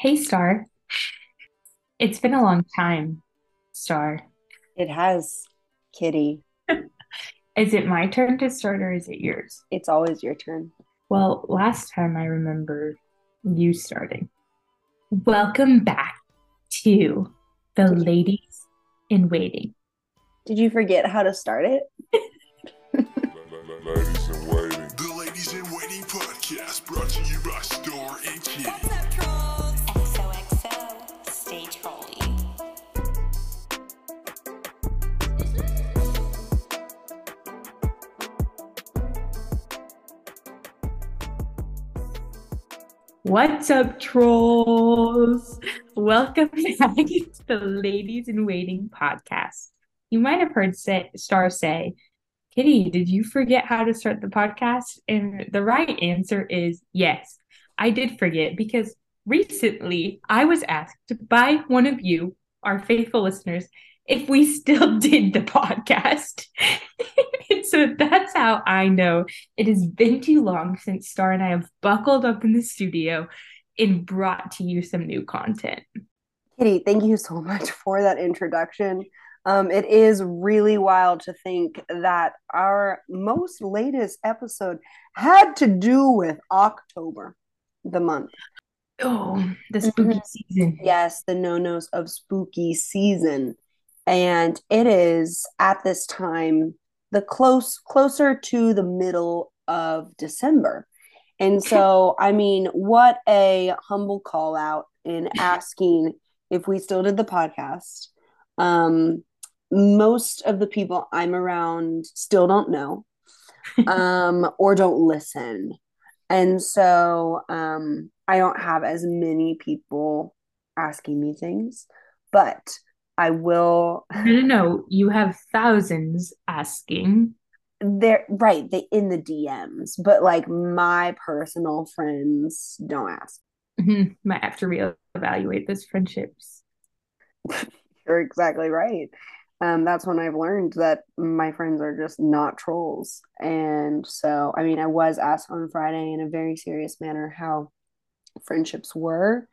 Hey, Star. It's been a long time, Star. It has, Kitty. Is it my turn to start or is it yours? It's always your turn. Well, last time I remember you starting. Welcome back to the ladies in waiting. Did you forget how to start it? Ladies in waiting. The Ladies in Waiting podcast brought to you by Star and Kitty. What's up, trolls? Welcome back to the Ladies in Waiting podcast. You might have heard say, Star say, Kitty, did you forget how to start the podcast? And the right answer is yes, I did forget because recently I was asked by one of you, our faithful listeners, if we still did the podcast. so that's how I know it has been too long since Star and I have buckled up in the studio and brought to you some new content. Kitty, thank you so much for that introduction. Um, it is really wild to think that our most latest episode had to do with October, the month. Oh, the spooky Mhm. season. Yes, the no nos of spooky season. And it is at this time the close closer to the middle of December. And so, I mean, what a humble call out in asking if we still did the podcast. Um, most of the people I'm around still don't know um, or don't listen. And so um, I don't have as many people asking me things, but I will. No, no, no. You have thousands asking. They're right. They in the DMs, but like my personal friends don't ask. Mhm. Might have to reevaluate those friendships. You're exactly right. Um, that's when I've learned that my friends are just not trolls. And so, I mean, I was asked on Friday in a very serious manner how friendships were.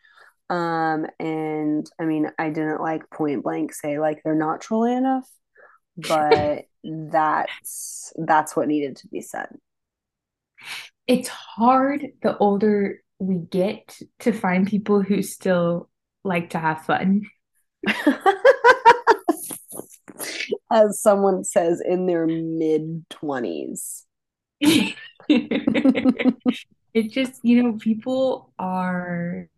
Um, and I mean, I didn't like point blank say like they're not trolly enough, but that's that's what needed to be said. It's hard the older we get to find people who still like to have fun. As someone says in their mid 20s. it just, you know, people are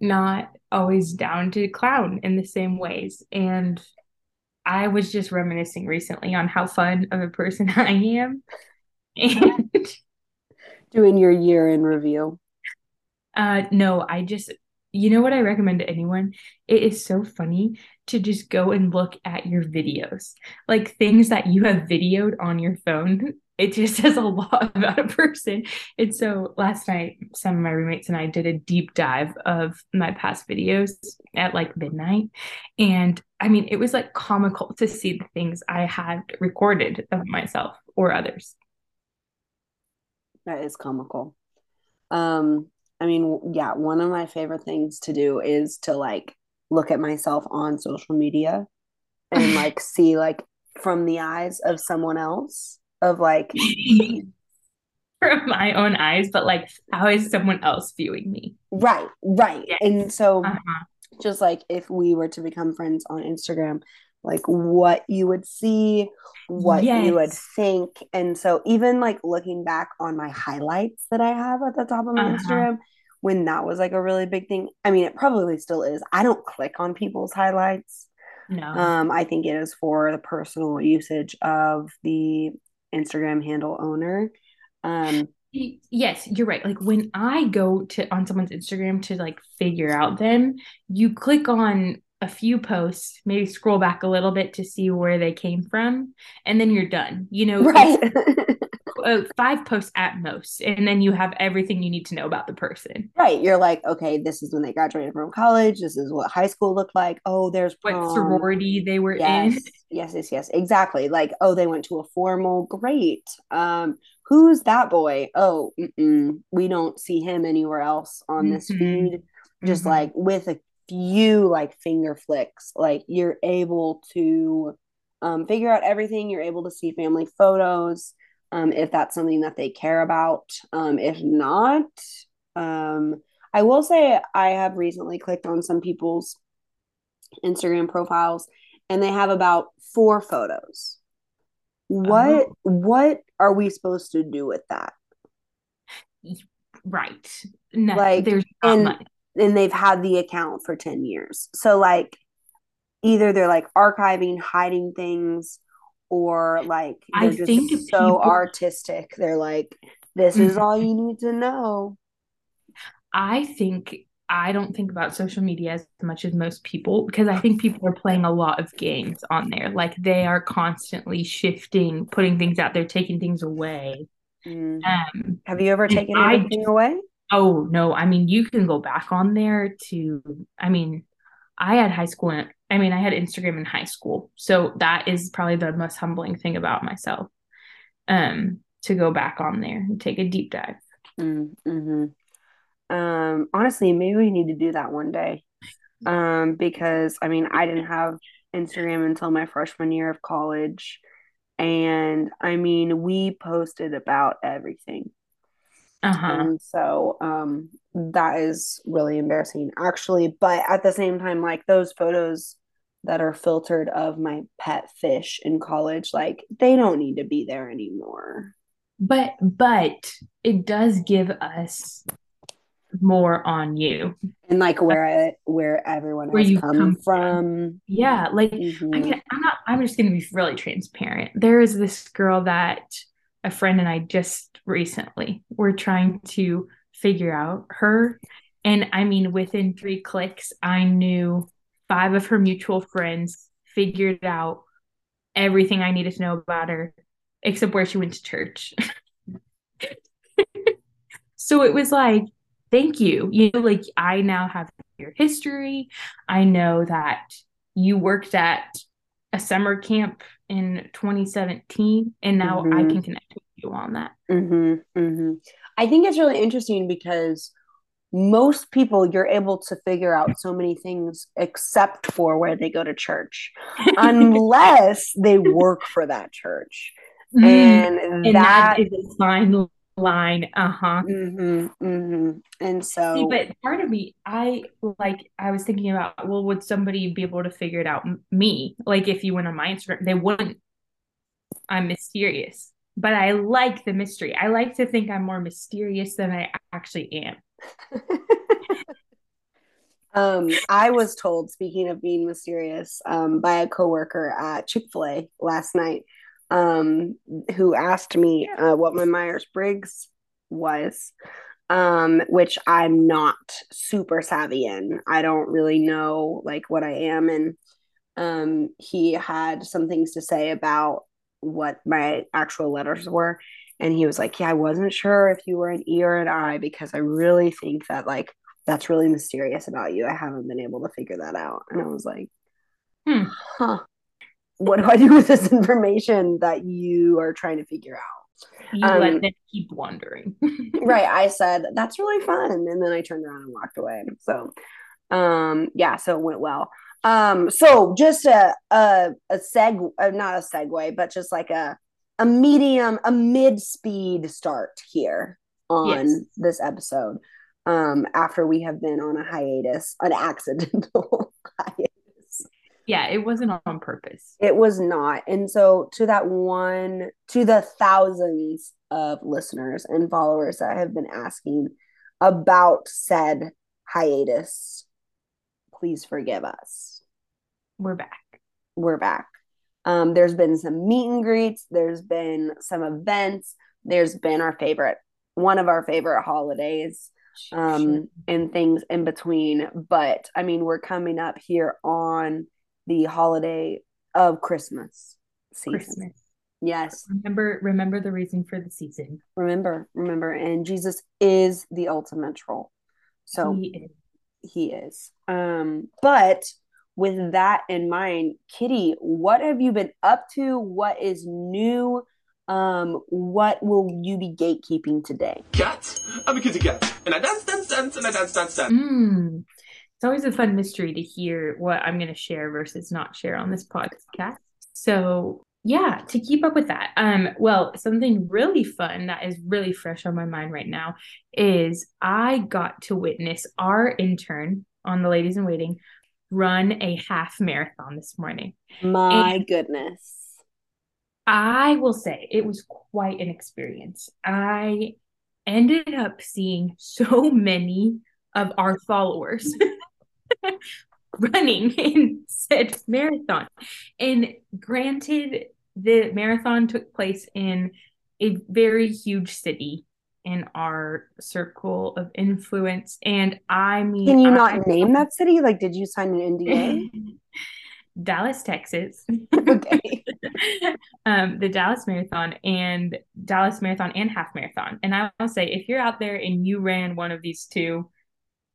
not always down to clown in the same ways. And I was just reminiscing recently on how fun of a person I am. And Doing your year in review. uh no, I just you know what I recommend to anyone? It is so funny to just go and look at your videos. Like things that you have videoed on your phone. It just says a lot about a person. And so last night, some of my roommates and I did a deep dive of my past videos at like midnight. And I mean, it was like comical to see the things I had recorded of myself or others. That is comical. Um, I mean, yeah, one of my favorite things to do is to like look at myself on social media and like see like from the eyes of someone else of like From my own eyes, but like, how is someone else viewing me? right, right. Yes. And so Uh-huh. just like if we were to become friends on Instagram, like what you would see, what you would think. And so even like looking back on my highlights that I have at the top of my Uh-huh. Instagram, when that was like a really big thing. I mean, it probably still is. I don't click on people's highlights. No. Um, I think it is for the personal usage of the Instagram handle owner. Um, Yes, you're right. Like when I go to on someone's Instagram to like figure out them, you click on a few posts, maybe scroll back a little bit to see where they came from, and then you're done. You know, right. uh, five posts at most, and then you have everything you need to know about the person. Right. You're like, okay, this is when they graduated from college. This is what high school looked like. Oh, there's What sorority they were in. Yes, yes, yes, yes. Exactly. Like, oh, they went to a formal. Great. Um, who's that boy? Oh, mm-mm. we don't see him anywhere else on this Mhm. feed. just Mhm. like with a few like finger flicks like you're able to um, figure out everything you're able to see family photos um, if that's something that they care about um, if not um, i will say i have recently clicked on some people's instagram profiles and they have about four photos what Oh. what are we supposed to do with that Right. No, Like, there's and- much. and they've had the account for 10 years. So like either they're like archiving, hiding things, or like I just think so people- artistic. They're like, this is Mhm. all you need to know. I think I don't think about social media as much as most people because I think people are playing a lot of games on there. Like they are constantly shifting, putting things out there, taking things away. Mm. Um, Have you ever taken anything just- away? oh no, I mean you can go back on there to I mean, I had high school and I mean I had Instagram in high school. So that is probably the most humbling thing about myself. Um, to go back on there and take a deep dive. Mm, hmm Um, honestly, maybe we need to do that one day. Um, because I mean, I didn't have Instagram until my freshman year of college. And I mean, we posted about everything. Uh-huh. And so um that is really embarrassing actually, but at the same time like those photos that are filtered of my pet fish in college like they don't need to be there anymore. But but it does give us more on you. And like where where everyone Where has you come, come from. Yeah, like I Mhm. mean, I'm not I'm just gonna be really transparent. There is this girl that a friend and I just recently were trying to figure out her. And I mean, within three clicks, I knew five of her mutual friends, figured out everything I needed to know about her, except where she went to church. so it was like, thank you. You know, like I now have your history. I know that you worked at a summer camp in 2017, and now I Mhm. can connect with you on that. Mhm, mhm. I think it's really interesting because most people you're able to figure out so many things except for where they go to church unless they work for that church. Mm, And, and that that is a fine line. Uh-huh. Mhm, mhm. And so See, but part of me, I like, I was thinking about, well, would somebody be able to figure it out? M- Me, like, if you went on my Instagram, they wouldn't. I'm mysterious, but I like the mystery. I like to think I'm more mysterious than I actually am. um I was told speaking of being mysterious um by a coworker at Chick-fil-A last night um who asked me uh, what my Myers-Briggs was um which I'm not super savvy in. I don't really know like what I am and um he had some things to say about what my actual letters were and he was like, "Yeah, I wasn't sure if you were an E or an I because I really think that like that's really mysterious about you. I haven't been able to figure that out." And I was like, Hmm. "Huh. What do I do with this information that you are trying to figure out?" You Um, let them keep wondering. right I said that's really fun and then I turned around and walked away so um yeah so it went well um so just a a, a seg uh, not a segue but just like a a medium a mid speed start here on Yes. this episode um after we have been on a hiatus an accidental yeah, it wasn't on purpose. it was not. And so, to that one, to the thousands of listeners and followers that have been asking about said hiatus, please forgive us. We're back. We're back. Um, there's been some meet and greets, there's been some events, there's been our favorite, one of our favorite holidays um and things in between but i mean we're coming up here on the holiday of christmas season Christmas. yes Remember, remember the reason for the season. remember remember and jesus is the ultimate troll so He is. he is um but with that in mind kitty what have you been up to what is new um what will you be gatekeeping today Cat. I'm a kitty cat. And I dance, dance, dance, and I dance, dance, dance. Mm, it's always a fun mystery to hear what I'm going to share versus not share on this podcast. So, yeah, to keep up with that. Um well, something really fun that is really fresh on my mind right now is I got to witness our intern on the Ladies in Waiting run a half marathon this morning. My goodness. I will say it was quite an experience. I ended up seeing so many of our followers running in said marathon. And granted, the marathon took place in a very huge city in our circle of influence. And I mean, Can you I- not name that city? Like, did you sign an NDA? Dallas, Texas. okay. um, the Dallas Marathon and Dallas Marathon and half marathon. And I will say, if you're out there and you ran one of these two,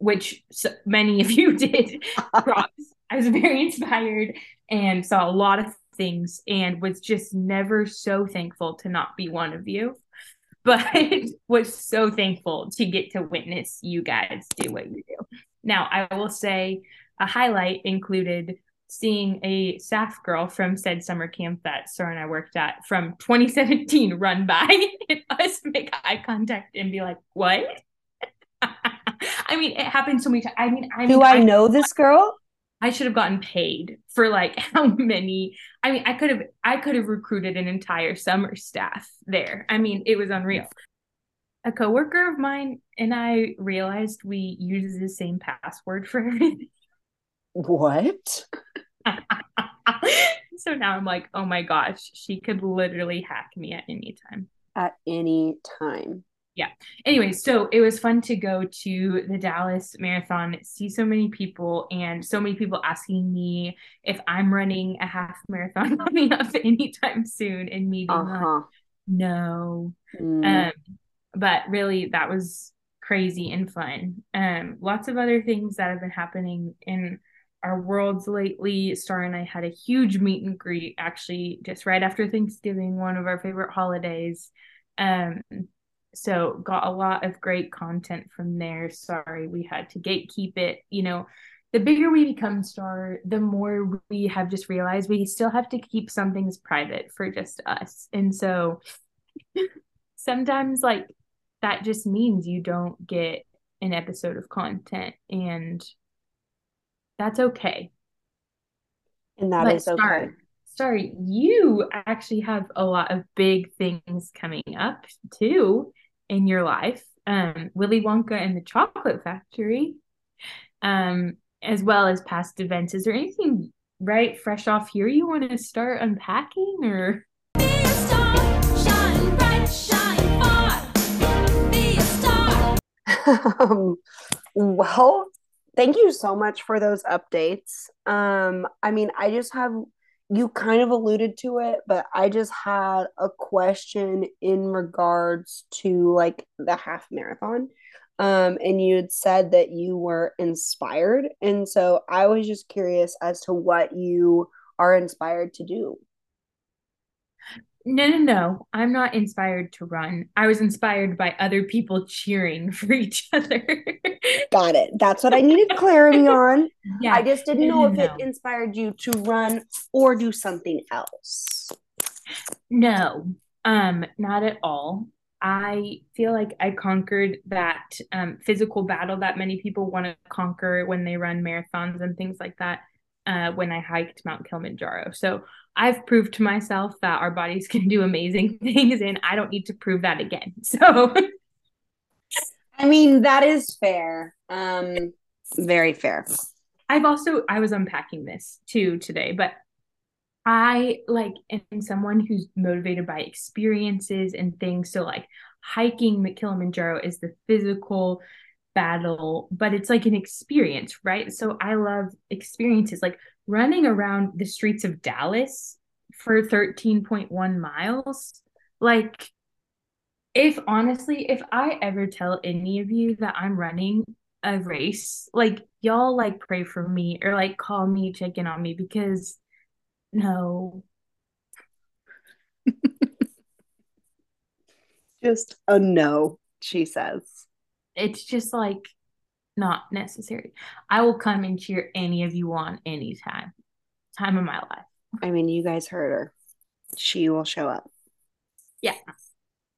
which s many of you did. I was very inspired and saw a lot of things and was just never so thankful to not be one of you. But was so thankful to get to witness you guys do what you do. Now, I will say a highlight included seeing a staff girl from said summer camp that Sora and I worked at from 2017 run by and us make eye contact and be like, what? I mean, it happened so many times. I mean, I Do mean, I know this girl? I should have gotten paid for like how many. I mean, I could have I could have recruited an entire summer staff there. I mean, it was unreal. A coworker of mine and I realized we use the same password for everything. What? so now I'm like, oh my gosh, she could literally hack me at any time. At any time. Anyway, so it was fun to go to the Dallas Marathon, see so many people, and so many people asking me if I'm running a half marathon coming up anytime soon, and me being Uh like, no. Mm. Um, but really, that was crazy and fun. Um, lots of other things that have been happening in our worlds lately. Star and I had a huge meet and greet actually just right after Thanksgiving, one of our favorite holidays. Um, so got a lot of great content from there. Sorry, we had to gatekeep it. You know, the bigger we become, Star, the more we have just realized we still have to keep some things private for just us. And so sometimes like that just means you don't get an episode of content and that's okay. and that But is okay. Star, Star, you actually have a lot of big things coming up too in your life. Um, Willy Wonka and the Chocolate Factory, um, as well as past events. Is there anything right fresh off here you want to start unpacking or? Um, well, thank you so much for those updates. Um, I mean, I just have you kind of alluded to it, but I just had a question in regards to like the half marathon. Um, and you had said that you were inspired, and so I was just curious as to what you are inspired to do. No, no, no. I'm not inspired to run. I was inspired by other people cheering for each other. Got it. That's what I needed clarity on. yeah. I just didn't No, know no, if it inspired you to run or do something else. No, um, not at all. I feel like I conquered that um, physical battle that many people want to conquer when they run marathons and things like that. Uh, when I hiked Mount Kilimanjaro, so I've proved to myself that our bodies can do amazing things, and I don't need to prove that again. So I mean, that is fair. Um, very fair. I've also I was unpacking this too today, but I like am someone who's motivated by experiences and things. So like hiking the Kilimanjaro is the physical battle, but it's like an experience, right? So I love experiences like running around the streets of Dallas for 13.1 miles. Like if honestly, if I ever tell any of you that I'm running a race, like y'all like pray for me or like call me, check in on me because no, Just a no, she says. It's just like not necessary. I will come and cheer any of you on anytime. Time of my life. I mean, you guys heard her. She will show up. Yeah.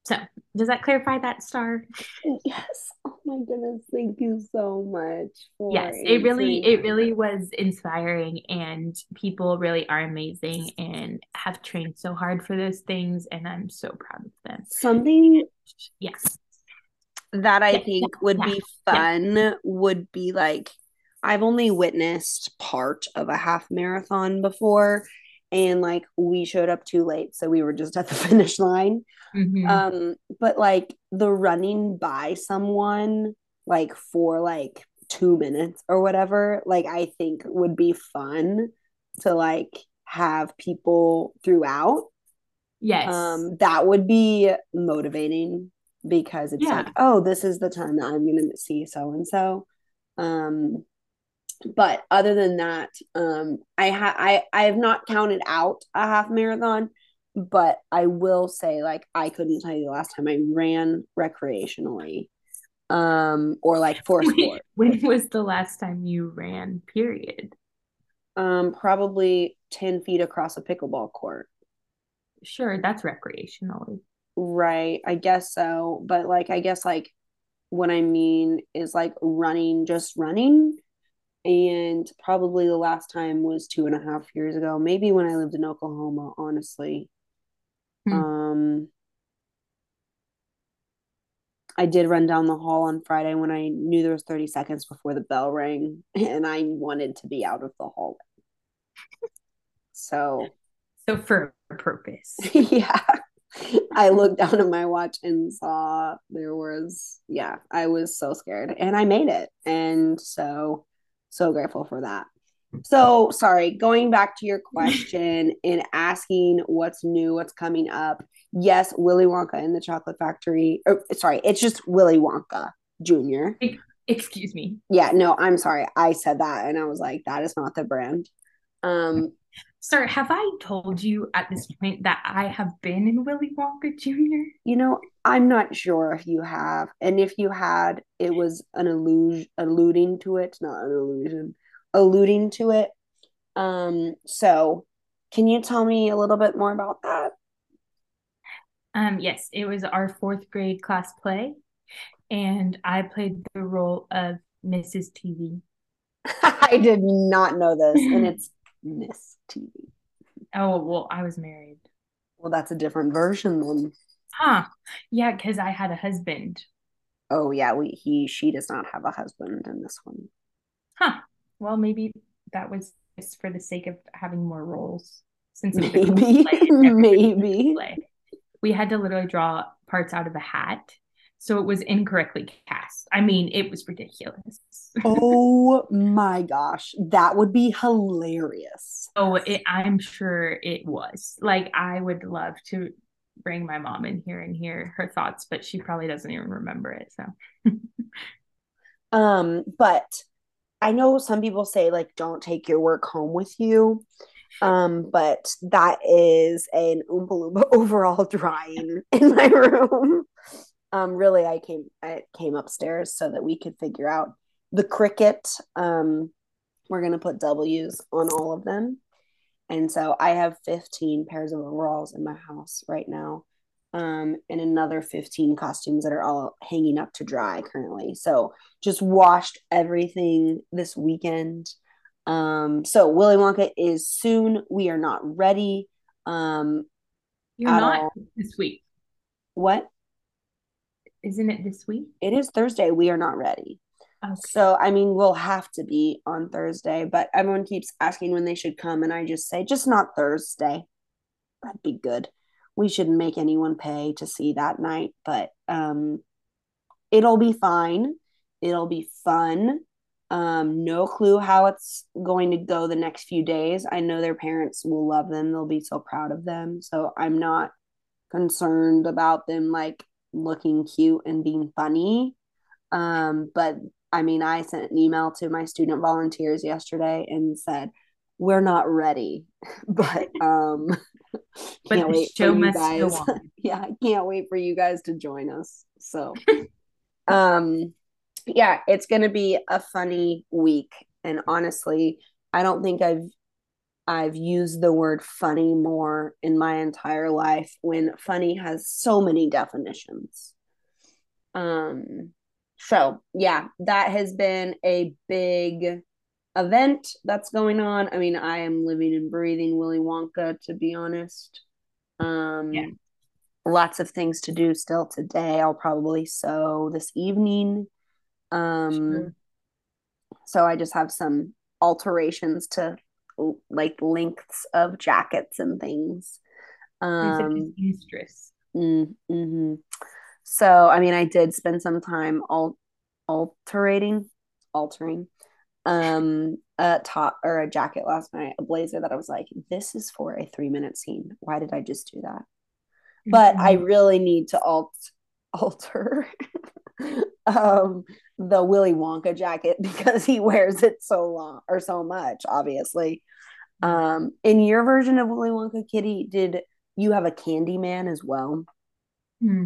So, does that clarify that star? Yes. Oh my goodness. Thank you so much. For Yes, it really answering it really was inspiring and people really are amazing and have trained so hard for those things and I'm so proud of them. Something Yes. That I Yeah, think would yeah, be fun would be like I've only witnessed part of a half marathon before and like we showed up too late so we were just at the finish line Mhm. um but like the running by someone like for like 2 minutes or whatever like I think would be fun to like have people throughout yes. um that would be motivating because it's Yeah. like oh this is the time that i'm gonna see so and so um but other than that um i ha- i i have not counted out a half marathon but i will say like i couldn't tell you the last time i ran recreationally um or like for sport when was the last time you ran? Period. um probably 10 feet across a pickleball court Sure, that's recreationally. Right, I guess so. But like I guess like what I mean is like running, just running. And probably the last time was two and a half years ago, maybe when I lived in Oklahoma, honestly. Hmm. Um I did run down the hall on Friday when I knew there was 30 seconds before the bell rang and I wanted to be out of the hallway. So So for a purpose. yeah. I looked down at my watch and saw there was, yeah, I was so scared and I made it. And so, so grateful for that. So, sorry, going back to your question and asking what's new, what's coming up. Yes, Willy Wonka in the Chocolate Factory. Or, sorry, it's just Willy Wonka Jr. Excuse me. Yeah, no, I'm sorry. I said that and I was like, that is not the brand. Um, Sir, have I told you at this point that I have been in Willy Wonka Jr.? You know, I'm not sure if you have, and if you had, it was an allusion, alluding to it, not an illusion, alluding to it. Um, so can you tell me a little bit more about that? Um, yes, it was our fourth grade class play, and I played the role of Mrs. TV. I did not know this, and it's Miss TV. Oh, well, I was married. Well, that's a different version then. Huh. Yeah, because I had a husband. Oh yeah, we he she does not have a husband in this one. Huh. Well, maybe that was just for the sake of having more roles. Since it was a Maybe, play maybe. play. We had to literally draw parts out of a hat. So it was incorrectly cast. I mean, it was ridiculous. Oh my gosh, that would be hilarious. Oh, it, I'm sure it was. Like, I would love to bring my mom in here and hear her thoughts, but she probably doesn't even remember it. So, Um, but I know some people say like don't take your work home with you. Um, but that is an Oompa Loompa overall drawing in my room. Um, really, I came I came upstairs so that we could figure out the Cricut. Um, we're gonna put W's on all of them. And so I have 15 pairs of overalls in my house right now. Um, and another 15 costumes that are all hanging up to dry currently. So just washed everything this weekend. Um, so Willy Wonka is soon. We are not ready. Um, you're not all. this week. what? Isn't it this week? It is Thursday. We are not ready. Okay. So, I mean, we'll have to be on Thursday, but everyone keeps asking when they should come. And I just say, just not Thursday. That'd be good. We shouldn't make anyone pay to see that night, but um, it'll be fine. It'll be fun. Um, no clue how it's going to go the next few days. I know their parents will love them. They'll be so proud of them. So I'm not concerned about them like looking cute and being funny. Um, but I mean, I sent an email to my student volunteers yesterday and said, we're not ready, but um, But can't wait show for you guys. yeah, I can't wait for you guys to join us. So, um, yeah, it's gonna be a funny week. And honestly, I don't think I've I've used the word funny more in my entire life when funny has so many definitions. Um so yeah, that has been a big event that's going on. I mean, I am living and breathing Willy Wonka to be honest. Um Yeah. lots of things to do still today. I'll probably sew this evening. Um Sure. so I just have some alterations to like lengths of jackets and things. You're such a Um seamstress. mm, mhm. So I mean I did spend some time al- alterating altering um a top or a jacket last night, a blazer that I was like, this is for a three minute scene. Why did I just do that? But I Mhm. really need to alt alter um the Willy Wonka jacket because he wears it so long or so much, obviously. Um in your version of Willy Wonka Kitty, did you have a candy man as well? Hmm.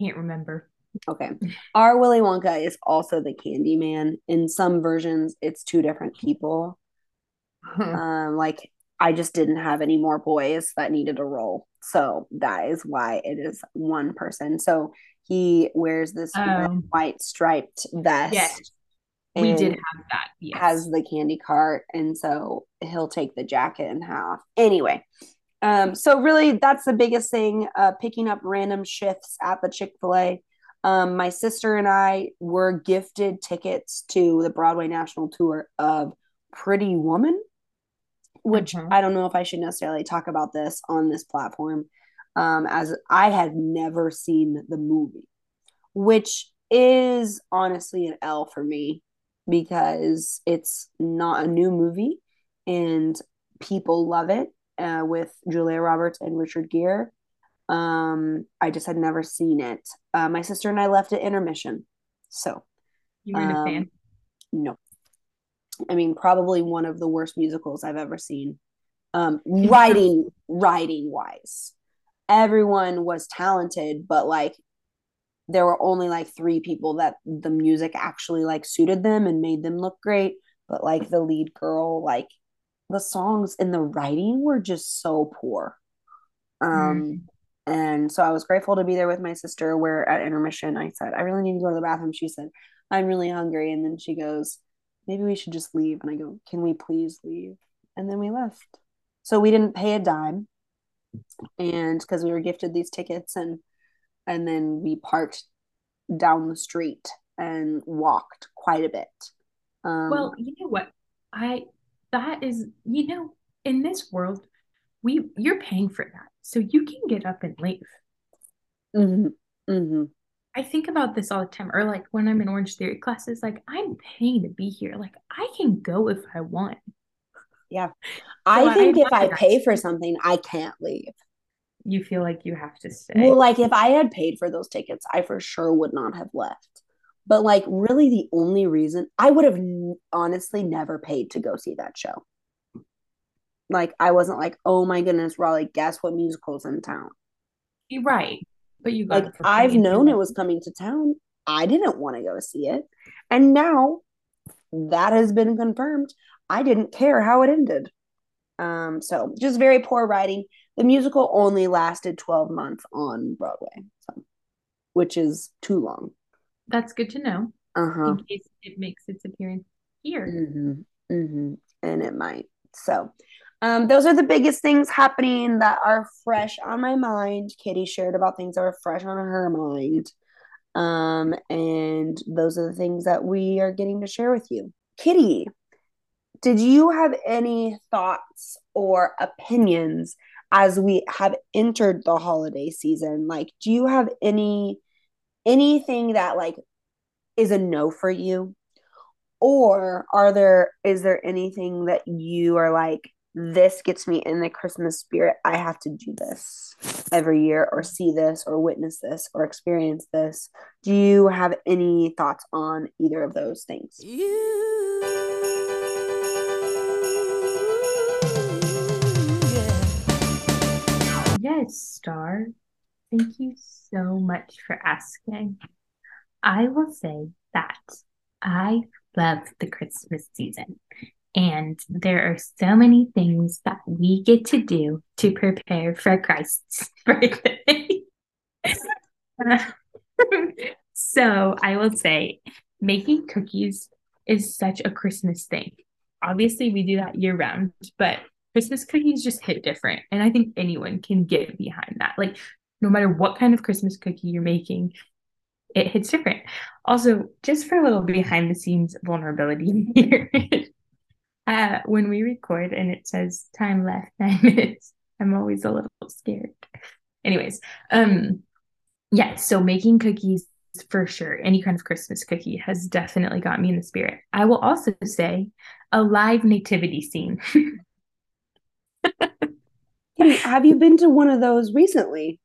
Can't remember. Okay. Our Willy Wonka is also the candy man. In some versions, it's two different people. Um, like I just didn't have any more boys that needed a role. So that is why it is one person. So he wears this Um, white striped vest. yes, we did have that. Yes. has the candy cart and so he'll take the jacket in half anyway um so really that's the biggest thing uh picking up random shifts at the chick-fil-a um my sister and i were gifted tickets to the broadway national tour of pretty woman which Mhm. i don't know if i should necessarily talk about this on this platform um as i had never seen the movie which is honestly an L for me because it's not a new movie and people love it uh, with Julia Roberts and Richard Gere. Um, I just had never seen it. Uh, my sister and I left at intermission. So, You weren't a um, fan. no. I mean, probably one of the worst musicals I've ever seen. Um, writing, writing wise, everyone was talented, but like there were only like three people that the music actually like suited them and made them look great. But like the lead girl, like the songs and the writing were just so poor. Um, and so I was grateful to be there with my sister. Where at intermission, I said, I really need to go to the bathroom. She said, I'm really hungry. And then she goes, Maybe we should just leave. And I go, Can we please leave? And then we left. So we didn't pay a dime. And because we were gifted these tickets and and then we parked down the street and walked quite a bit. Um, Well, you know what? I that is, you know, in this world, we you're paying for that. So you can get up and leave. mhm, mhm. I think about this all the time, or like when I'm in Orange Theory classes, like I'm paying to be here. Like I can go if I want. I I think if I pay for something, I can't leave. You feel like you have to stay. Well, like if I had paid for those tickets, I for sure would not have left. But like, really, the only reason I would have n- honestly never paid to go see that show. Like, I wasn't like, oh my goodness, Raleigh, guess what musical's in town? You're right. But you got Like, I've free and you known it was coming to town. I didn't want to go see it. And now that has been confirmed. I didn't care how it ended. Um, so just very poor writing. The musical only lasted 12 months on Broadway, so which is too long. That's good to know Uh-huh. in case it makes its appearance here. hmm hmm And it might. So um, those are the biggest things happening that are fresh on my mind. Kitty shared about things that are fresh on her mind. Um, and those are the things that we are getting to share with you. Kitty, did you have any thoughts or opinions as we have entered the holiday season? Like, do you have any anything that like is a no for you? Or are there is there anything that you are like this gets me in the Christmas spirit. I have to do this every year or see this or witness this or experience this. Do you have any thoughts on either of those things? Yes, Star. Thank you so much for asking. I will say that I love the Christmas season. And there are so many things that we get to do to prepare for Christ's birthday. so I will say making cookies is such a Christmas thing. Obviously, we do that year round, but Christmas cookies just hit different. And I think anyone can get behind that. Like, no matter what kind of Christmas cookie you're making, it hits different. Also, just for a little behind the scenes vulnerability here, uh, when we record and it says time left nine minutes, I'm always a little scared. Anyways, um, yeah, so making cookies for sure, any kind of Christmas cookie has definitely got me in the spirit. I will also say a live nativity scene. Have you been to one of those recently?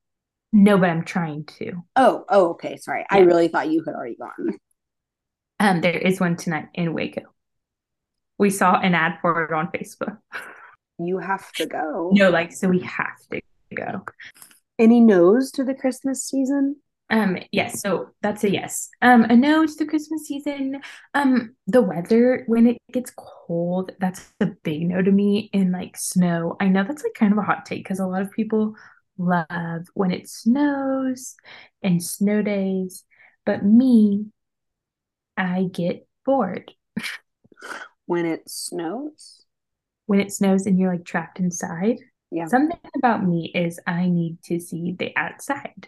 no, but I'm trying to. Oh, oh, okay. Sorry. I really thought you had already gone. Um, there is one tonight in Waco. We saw an ad for it on Facebook. You have to go. No, like, so we have to go. Any no's to the Christmas season? Um, yes, so that's a yes. Um, a no to the Christmas season. Um, the weather when it gets cold, that's a big no to me. in like snow, I know that's like kind of a hot take because a lot of people love when it snows and snow days, but me, I get bored When it snows? when it snows and you're like trapped inside. Yeah. Something about me is I need to see the outside.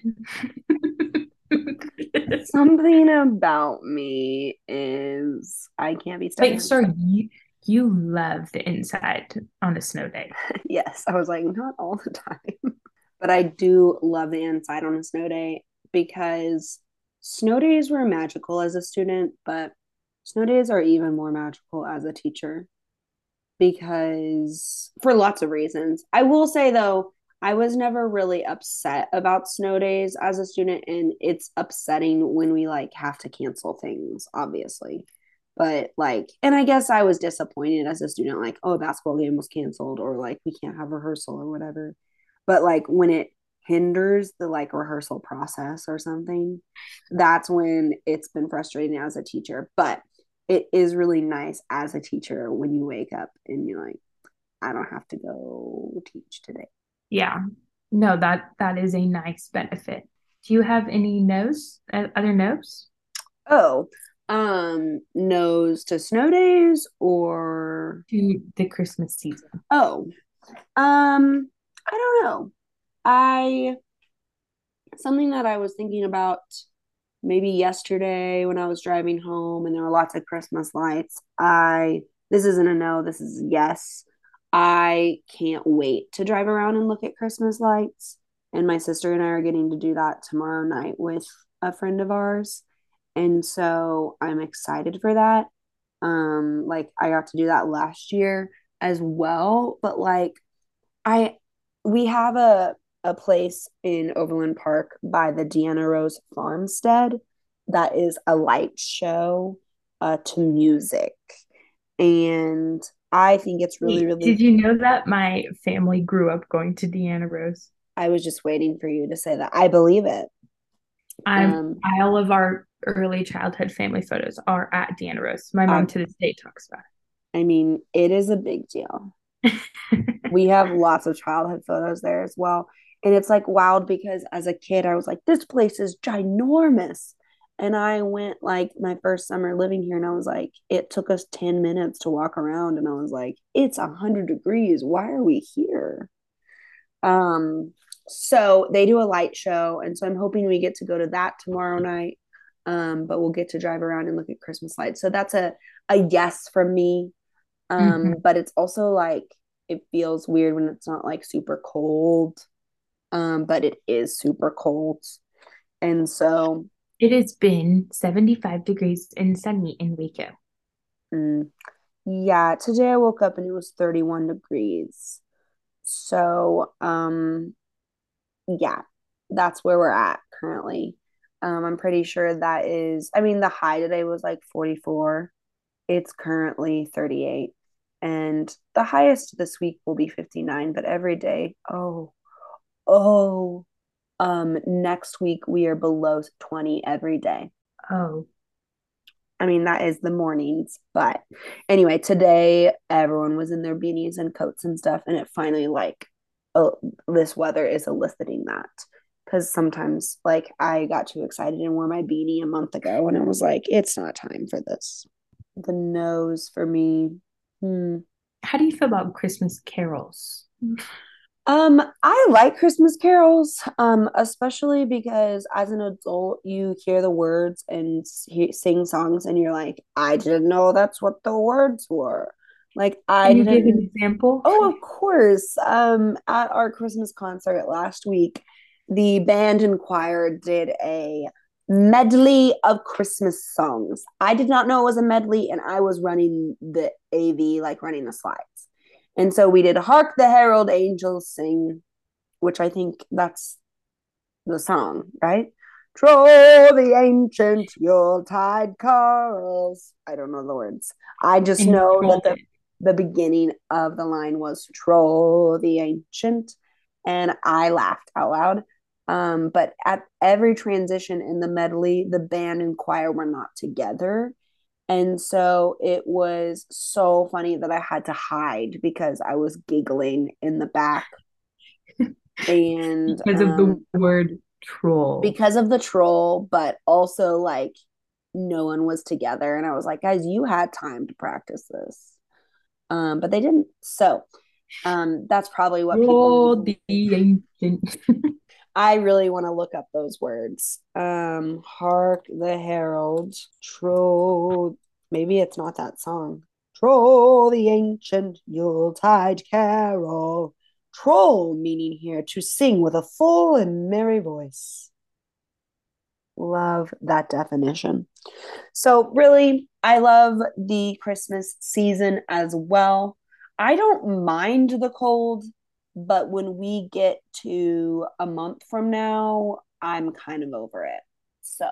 Something about me is I can't be stuck. Wait, in- sorry, you you love the inside on a snow day. Yes, I was like, not all the time. But I do love the inside on a snow day because snow days were magical as a student, but snow days are even more magical as a teacher because for lots of reasons. I will say though, I was never really upset about snow days as a student, and it's upsetting when we like have to cancel things, obviously. But like, and I guess I was disappointed as a student, like, oh, a basketball game was canceled, or like we can't have rehearsal or whatever. But like when it hinders the like rehearsal process or something, that's when it's been frustrating as a teacher. But it is really nice as a teacher when you wake up and you're like, I don't have to go teach today. Yeah. No, that that is a nice benefit. Do you have any no's? Uh, other no's? Oh, um, nose to snow days or To the Christmas season. oh, um, I don't know. I something that I was thinking about maybe yesterday when I was driving home and there were lots of Christmas lights. I this isn't a no, this is yes. I can't wait to drive around and look at Christmas lights. And my sister and I are getting to do that tomorrow night with a friend of ours. And so I'm excited for that. Um, like I got to do that last year as well, but like I we have a a place in Overland Park by the Deanna Rose Farmstead that is a light show uh, to music. And I think it's really, really Did you know that my family grew up going to Deanna Rose? I was just waiting for you to say that. I believe it. I'm Um, all of our early childhood family photos are at Deanna Rose. My mom Um, to this day talks about it. I mean, it is a big deal. we have lots of childhood photos there as well. And it's like wild because as a kid, I was like, this place is ginormous. And I went like my first summer living here, and I was like, it took us 10 minutes to walk around. And I was like, it's 100 degrees. Why are we here? Um, so they do a light show. And so I'm hoping we get to go to that tomorrow night. Um, but we'll get to drive around and look at Christmas lights. So that's a, a yes from me. Um, but it's also like it feels weird when it's not like super cold. Um, but it is super cold. And so It has been 75 degrees and sunny in Waco. mm, yeah, today I woke up and it was 31 degrees. So um yeah, that's where we're at currently. Um, I'm pretty sure that is, I mean, the high today was like 44. It's currently 38. And the highest this week will be 59, but every day, oh, oh, um, next week we are below 20 every day. Oh, I mean, that is the mornings. But anyway, today everyone was in their beanies and coats and stuff. And it finally, like, oh, this weather is eliciting that. Because sometimes, like, I got too excited and wore my beanie a month ago. And I was like, it's not time for this. The nose for me. Hmm. how do you feel about Christmas carols? Um, I like Christmas carols, um, especially because as an adult, you hear the words and he- sing songs, and you're like, I didn't know that's what the words were. Like, I Can you give didn't. an example? Oh, of course. Um, at our Christmas concert last week, the band and choir did a medley of Christmas songs. I did not know it was a medley, and I was running the AV, like running the slides. And so we did Hark the Herald Angels Sing, which I think that's the song, right? Troll the ancient Yuletide carols. I don't know the words. I just know that the the beginning of the line was troll the ancient and i laughed out loud um, but at every transition in the medley the band and choir were not together and so it was so funny that i had to hide because i was giggling in the back and because of um, the word troll. because of the troll, but also like no one was together. And I was like, guys, you had time to practice this. Um, but they didn't. So um that's probably what people the ancient. I really want to look up those words. Um hark the herald, troll maybe it's not that song. Troll the ancient Yuletide carol. Troll meaning here to sing with a full and merry voice. Love that definition. So, really, I love the Christmas season as well. I don't mind the cold, but when we get to a month from now, I'm kind of over it. So,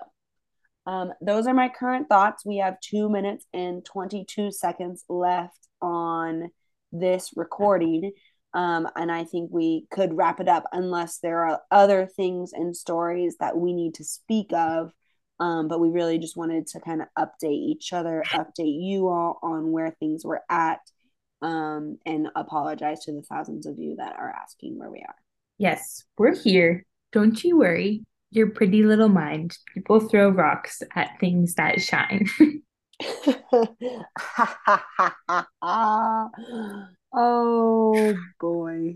um, those are my current thoughts. We have two minutes and 22 seconds left on this recording. Um, and I think we could wrap it up unless there are other things and stories that we need to speak of. Um, but we really just wanted to kind of update each other, update you all on where things were at, um, and apologize to the thousands of you that are asking where we are. yes, we're here. Don't you worry. Your pretty little mind. People throw rocks at things that shine. oh boy.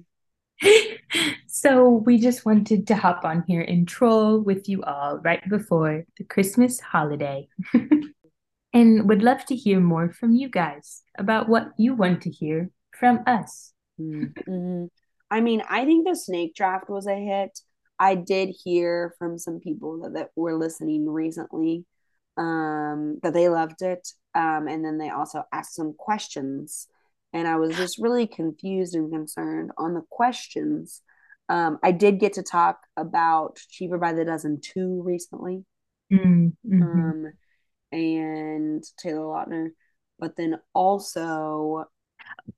so we just wanted to hop on here and troll with you all right before the Christmas holiday. and would love to hear more from you guys about what you want to hear from us. Mhm. I mean, I think the snake draft was a hit. I did hear from some people that, that were listening recently um, that they loved it. Um, and then they also asked some questions. And I was just really confused and concerned on the questions. Um, I did get to talk about Cheaper by the Dozen 2 recently Mm, mhm. um, and Taylor Lautner. But then also,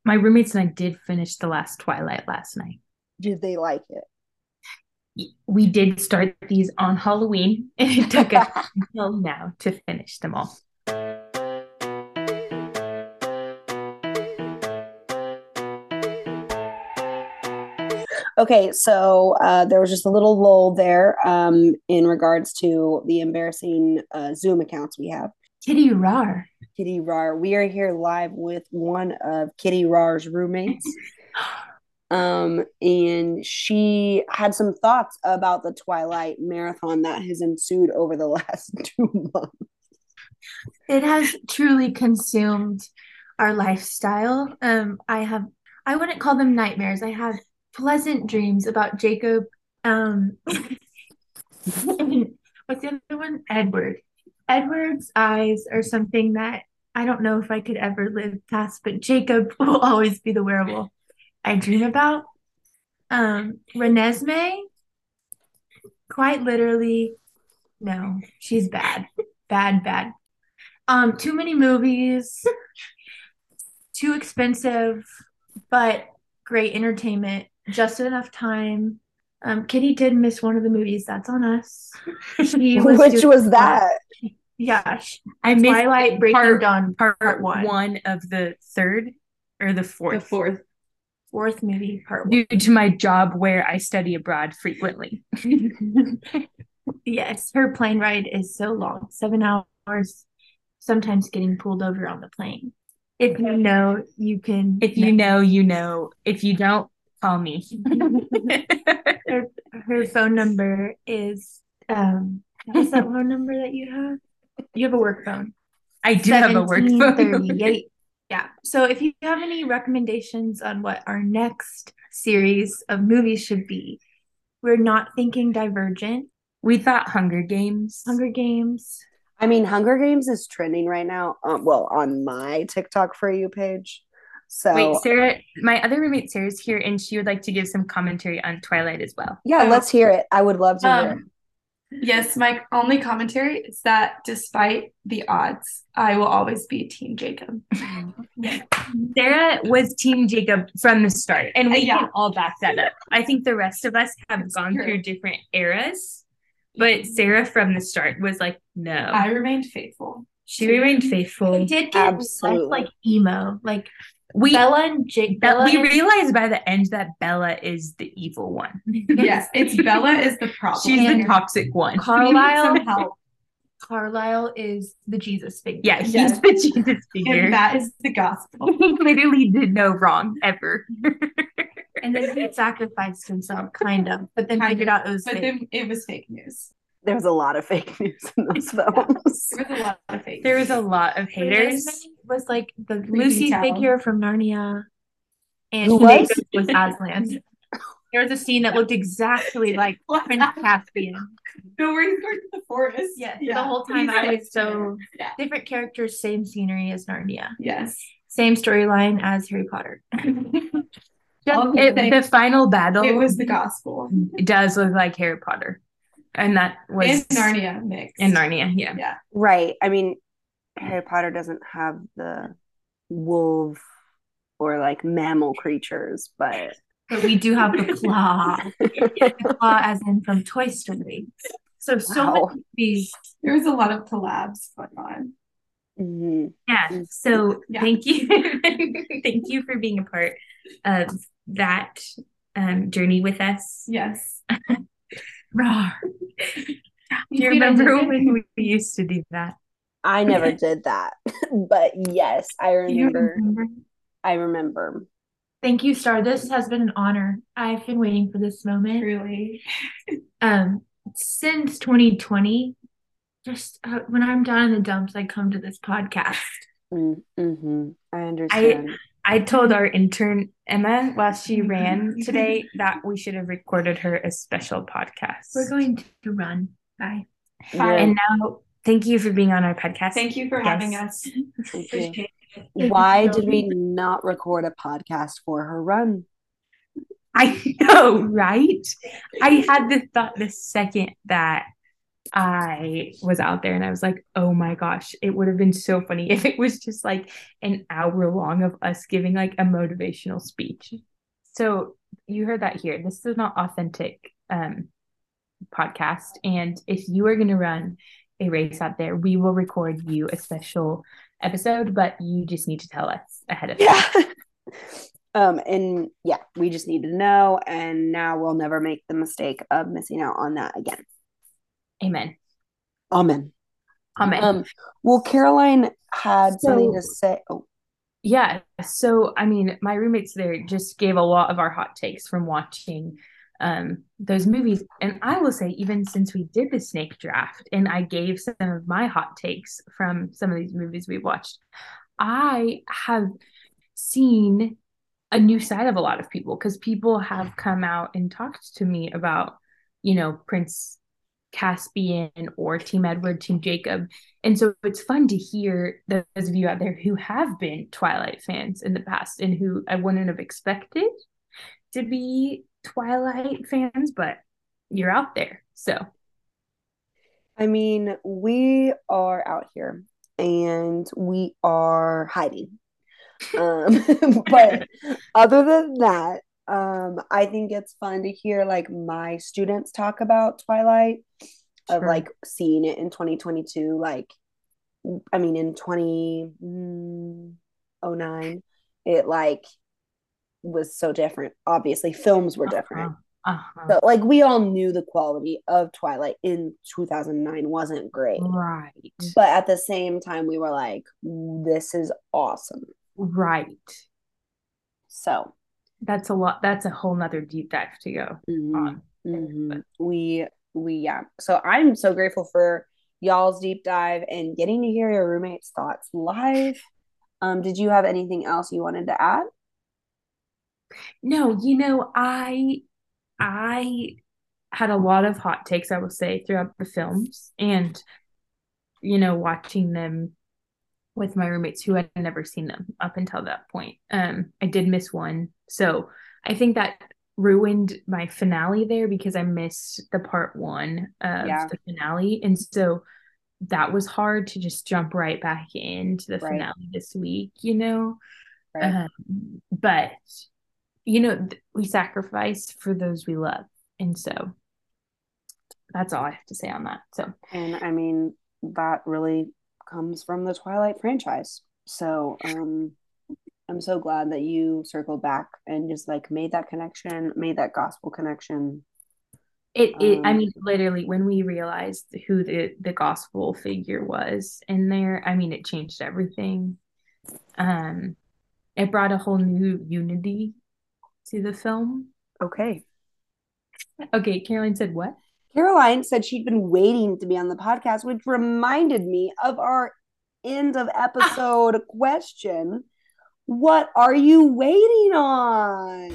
My roommates and I did finish the last Twilight last night. did they like it? We did start these on Halloween, and it took us until now to finish them all. Okay, so uh, there was just a little lull there um, in regards to the embarrassing uh, Zoom accounts we have. Kitty Rar. Kitty Rar. We are here live with one of Kitty Rar's roommates. Um, and she had some thoughts about the Twilight marathon that has ensued over the last two months. It has truly consumed our lifestyle. Um, I have, I wouldn't call them nightmares. I have pleasant dreams about Jacob. Um, what's the other one? Edward. Edward's eyes are something that I don't know if I could ever live past, but Jacob will always be the werewolf I dream about. Um, Renesmee, quite literally, no, she's bad, bad, bad. Um, too many movies, too expensive, but great entertainment, just enough time. Um, Kitty did miss one of the movies. That's on us. She was Which was a lot. that? Yeah, I missed Twilight Breaking part- Dawn part, part one. one of the third or the fourth. The fourth. fourth movie part one. Due to my job where I study abroad frequently. Yes, her plane ride is so long, seven hours, sometimes getting pulled over on the plane. If you know, you can. if you know, you know. If you don't, call me. her, her phone number is um what's that phone number that you have? You have a work phone. I do have a work phone. 1738. Yeah. So if you have any recommendations on what our next series of movies should be, we're not thinking Divergent, We thought Hunger Games. Hunger Games. I mean, Hunger Games is trending right now. Um, well, on my TikTok for you page. So Wait, Sarah, my other roommate Sarah's here, and she would like to give some commentary on Twilight as well. yeah, Oh. let's hear it. I would love to hear it. Um, yes, my only commentary is that despite the odds, I will always be Team Jacob. Sarah was Team Jacob from the start, and we Yeah. can all back that up. I think the rest of us have gone True. through different eras, but Sarah from the start was like, no. I remained faithful. she remained faithful. faithful. did get Absolutely. less like emo, like We Bella and Jake. Bella we and- realized by the end that Bella is the evil one. Yes, it's Bella is the problem. She's the toxic one. We Carlisle. help. Carlisle is the Jesus figure. Yeah, he's Yes. the Jesus figure. And that is the gospel. he literally did no wrong ever. And then he sacrificed himself, kind of, but then Kind figured of. out it was fake. But fake. then it was fake news. There was a lot of fake news in those Yeah. films. There was a lot of fake there was a lot of haters. Renesmee was like the Creepy Lucy child. figure from Narnia, and Who was? Jacob was Aslan. There was a scene that looked exactly like Prince Caspian. No, where he's going to the forest. Yes, the whole time I was so- Yeah. Different characters, same scenery as Narnia, Yes. same storyline as Harry Potter. All It- the the final battle It was the gospel. It does look like Harry Potter. And that was In Narnia mix. In Narnia, yeah. Yeah. Right. I mean, Harry Potter doesn't have the wolf or like mammal creatures, but But we do have the claw, the claw as in from Toy Story. So so Wow. many movies. There was a lot of collabs going on. Mhm. Yeah. So Yeah. thank you. thank you for being a part of that um, journey with us. Yes. Rawr. Do you remember when we used to do that? I never did that. but yes, I remember. remember? I remember. Thank you, Star. This has been an honor. I've been waiting for this moment. Truly. Um, since 2020, just uh, when I'm down in the dumps, I come to this podcast. Mm-hmm. I understand. I told our intern Emma while she mm-hmm. ran today that we should have recorded her a special podcast. We're going to run. Bye. You're- and now thank you for being on our podcast. Thank you for Yes. having us. Thank you. Appreciate it. Why did we not record a podcast for her run? I know, right? I had the thought the second that I was out there and I was like, oh my gosh, it would have been so funny if it was just like an hour long of us giving like a motivational speech. So you heard that here. This is not authentic um podcast. And if you are gonna run a race out there, we will record you a special episode, but you just need to tell us ahead of time. Yeah. um, and yeah, we just need to know, and now we'll never make the mistake of missing out on that again. Amen. Amen. Amen. Um, well, Caroline had something to say. Oh, Yeah. So, I mean, my roommates there just gave a lot of our hot takes from watching um, those movies. And I will say, even since we did the snake draft and I gave some of my hot takes from some of these movies we watched, I have seen a new side of a lot of people because people have come out and talked to me about, you know, Prince Caspian or Team Edward, Team Jacob. And so it's fun to hear those of you out there who have been Twilight fans in the past and who I wouldn't have expected to be Twilight fans, but you're out there. So I mean, we are out here and we are hiding. Um, but other than that, um, I think it's fun to hear like my students talk about Twilight, of like seeing it in 2022, like I mean, in 2009, it like was so different. Obviously, films were different. Uh-huh. But like we all knew the quality of Twilight in 2009 wasn't great. Right. But at the same time, we were like, this is awesome. Right. So That's a lot. That's a whole nother deep dive to go mhm, on. mhm. we we yeah. So I'm so grateful for y'all's deep dive and getting to hear your roommate's thoughts live. Um, did you have anything else you wanted to add? No, you know, I I had a lot of hot takes, I will say, throughout the films and you know, watching them with my roommates who had never seen them up until that point. Um, I did miss one. So I think that ruined my finale there because I missed the part one of Yeah. the finale. And so that was hard to just jump right back into the Right. finale this week, you know? Right. Um, but you know, th- we sacrifice for those we love. And so that's all I have to say on that. So And I mean, that really comes from the Twilight franchise. So, um, I'm so glad that you circled back and just like made that connection, made that gospel connection. it, it I Um, mean, literally when we realized who the the gospel figure was in there, I mean, it changed everything. Um, it brought a whole new unity to the film. Okay. Okay, Caroline said what? Caroline said she'd been waiting to be on the podcast, which reminded me of our end of episode question. What are you waiting on?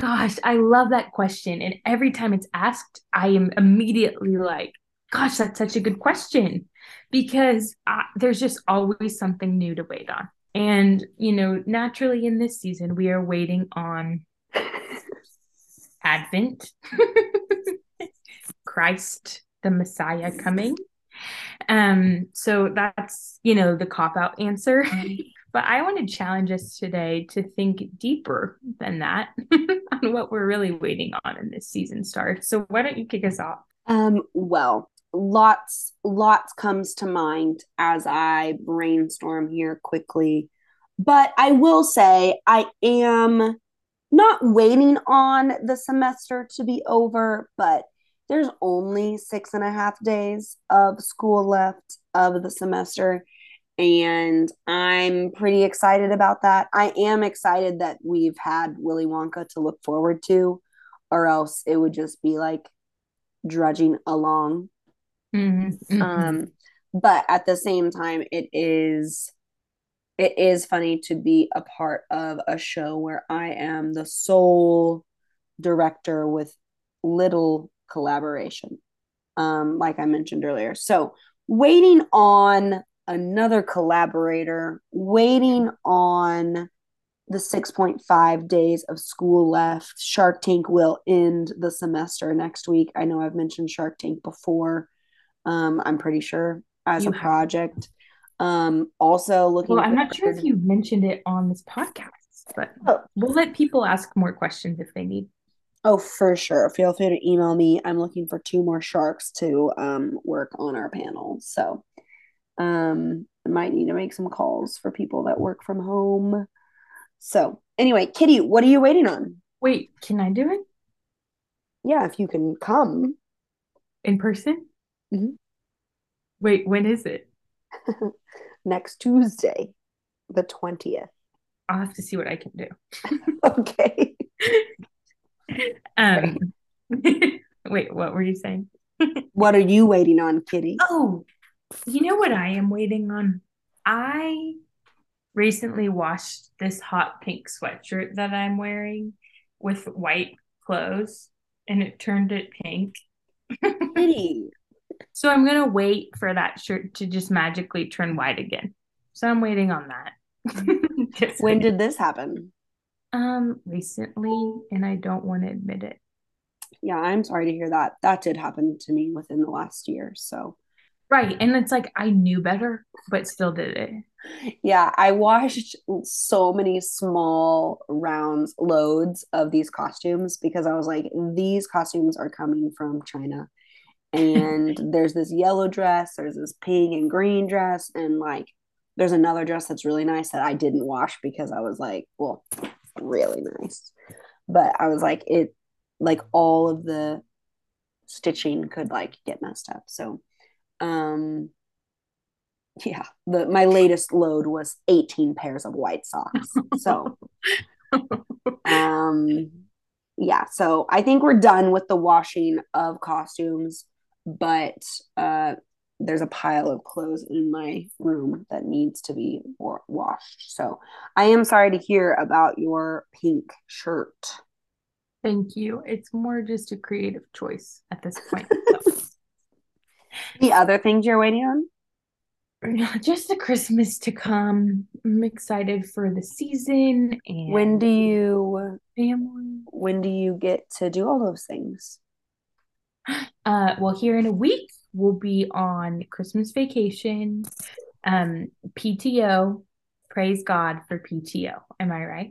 Gosh, I love that question. And every time it's asked, I am immediately like, gosh, that's such a good question because uh, there's just always something new to wait on. And, you know, naturally in this season, we are waiting on Advent, Christ, the Messiah coming. Um, so that's, you know, the cop out answer. But I want to challenge us today to think deeper than that on what we're really waiting on in this season start. So why don't you kick us off? Um, well, lots lots comes to mind as I brainstorm here quickly. But I will say I am not waiting on the semester to be over, but there's only six and a half days of school left of the semester. And I'm pretty excited about that. I am excited that we've had Willy Wonka to look forward to, or else it would just be like drudging along. Mm-hmm. Um, but at the same time, it is it is funny to be a part of a show where I am the sole director with little collaboration, um, like I mentioned earlier. So waiting on another collaborator, waiting on the 6.5 days of school left. Shark Tank will end the semester next week. I know I've mentioned Shark Tank before. Um, I'm pretty sure as You a project. Um, also looking. well, I'm not sure if you mentioned it on this podcast, but Oh. we'll let people ask more questions if they need. Oh, for sure. Feel free to email me. I'm looking for two more sharks to um work on our panel. So, um, I might need to make some calls for people that work from home. So, anyway, Kitty, what are you waiting on? Wait, can I do it Yeah, if you can come in person? Mhm. Wait, when is it? next Tuesday, the 20th. I'll have to see what I can do. Okay. Um, wait, what were you saying? What are you waiting on, Kitty? Oh, you know what I am waiting on? I recently washed this hot pink sweatshirt that I'm wearing with white clothes and it turned it pink. Kitty. So I'm gonna wait for that shirt to just magically turn white again. So I'm waiting on that. When did this happen? Um recently and I don't want to admit it. Yeah, I'm sorry to hear that. That did happen to me within the last year. So, Right. And it's like I knew better, but still did it. yeah, I washed so many small rounds, loads of these costumes because I was like, these costumes are coming from China And there's this yellow dress, there's this pink and green dress, and like there's another dress that's really nice that I didn't wash because I was like, well, really nice. But I was like, it like all of the stitching could like get messed up. So um yeah, the my latest load was 18 pairs of white socks. So um yeah, so I think we're done with the washing of costumes, but uh there's a pile of clothes in my room that needs to be wa- washed. So I am sorry to hear about your pink shirt. Thank you. It's more just a creative choice at this point. The other things you're waiting on? Just the Christmas to come. I'm excited for the season and When do you family. when do you get to do all those things? Uh, well, here in a week we'll be on Christmas vacation. Um, PTO. Praise God for PTO. Am I right?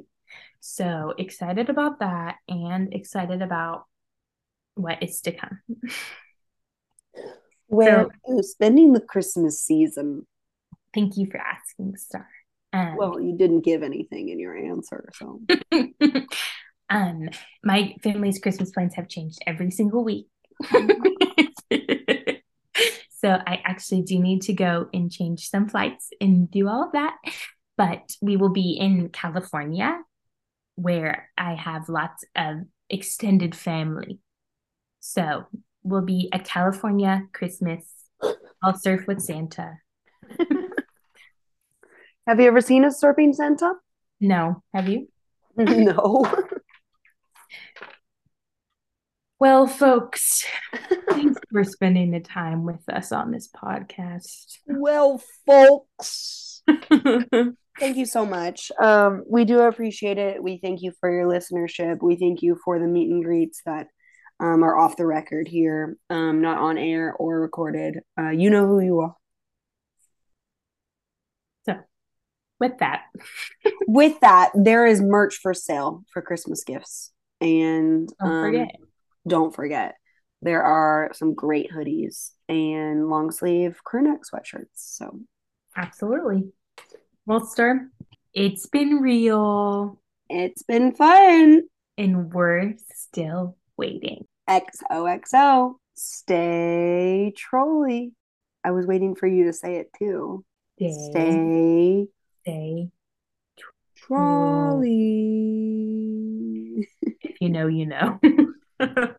So excited about that and excited about what is to come. Where you spending the Christmas season? Thank you for asking, Star. Um, Well, you didn't give anything in your answer, so um, my family's Christmas plans have changed every single week. so I actually do need to go and change some flights and do all of that. But we will be in California where I have lots of extended family. So we'll be a California Christmas. I'll surf with Santa. have you ever seen a surfing Santa? No, have you? no. Well, folks, thanks for spending the time with us on this podcast. well, folks. Thank you so much. Um, we do appreciate it. We thank you for your listenership. We thank you for the meet and greets that um, are off the record here, um, not on air or recorded. Uh, you know who you are. So, with that, With that, there is merch for sale for Christmas gifts, and don't um, forget. Don't forget there are some great hoodies and long sleeve crew neck sweatshirts. So Absolutely. Well, Star, it's been real, it's been fun. and we're still waiting. XOXO. Stay trolly. I was waiting for you to say it too. Stay, Stay stay. trolly. If you know, you know.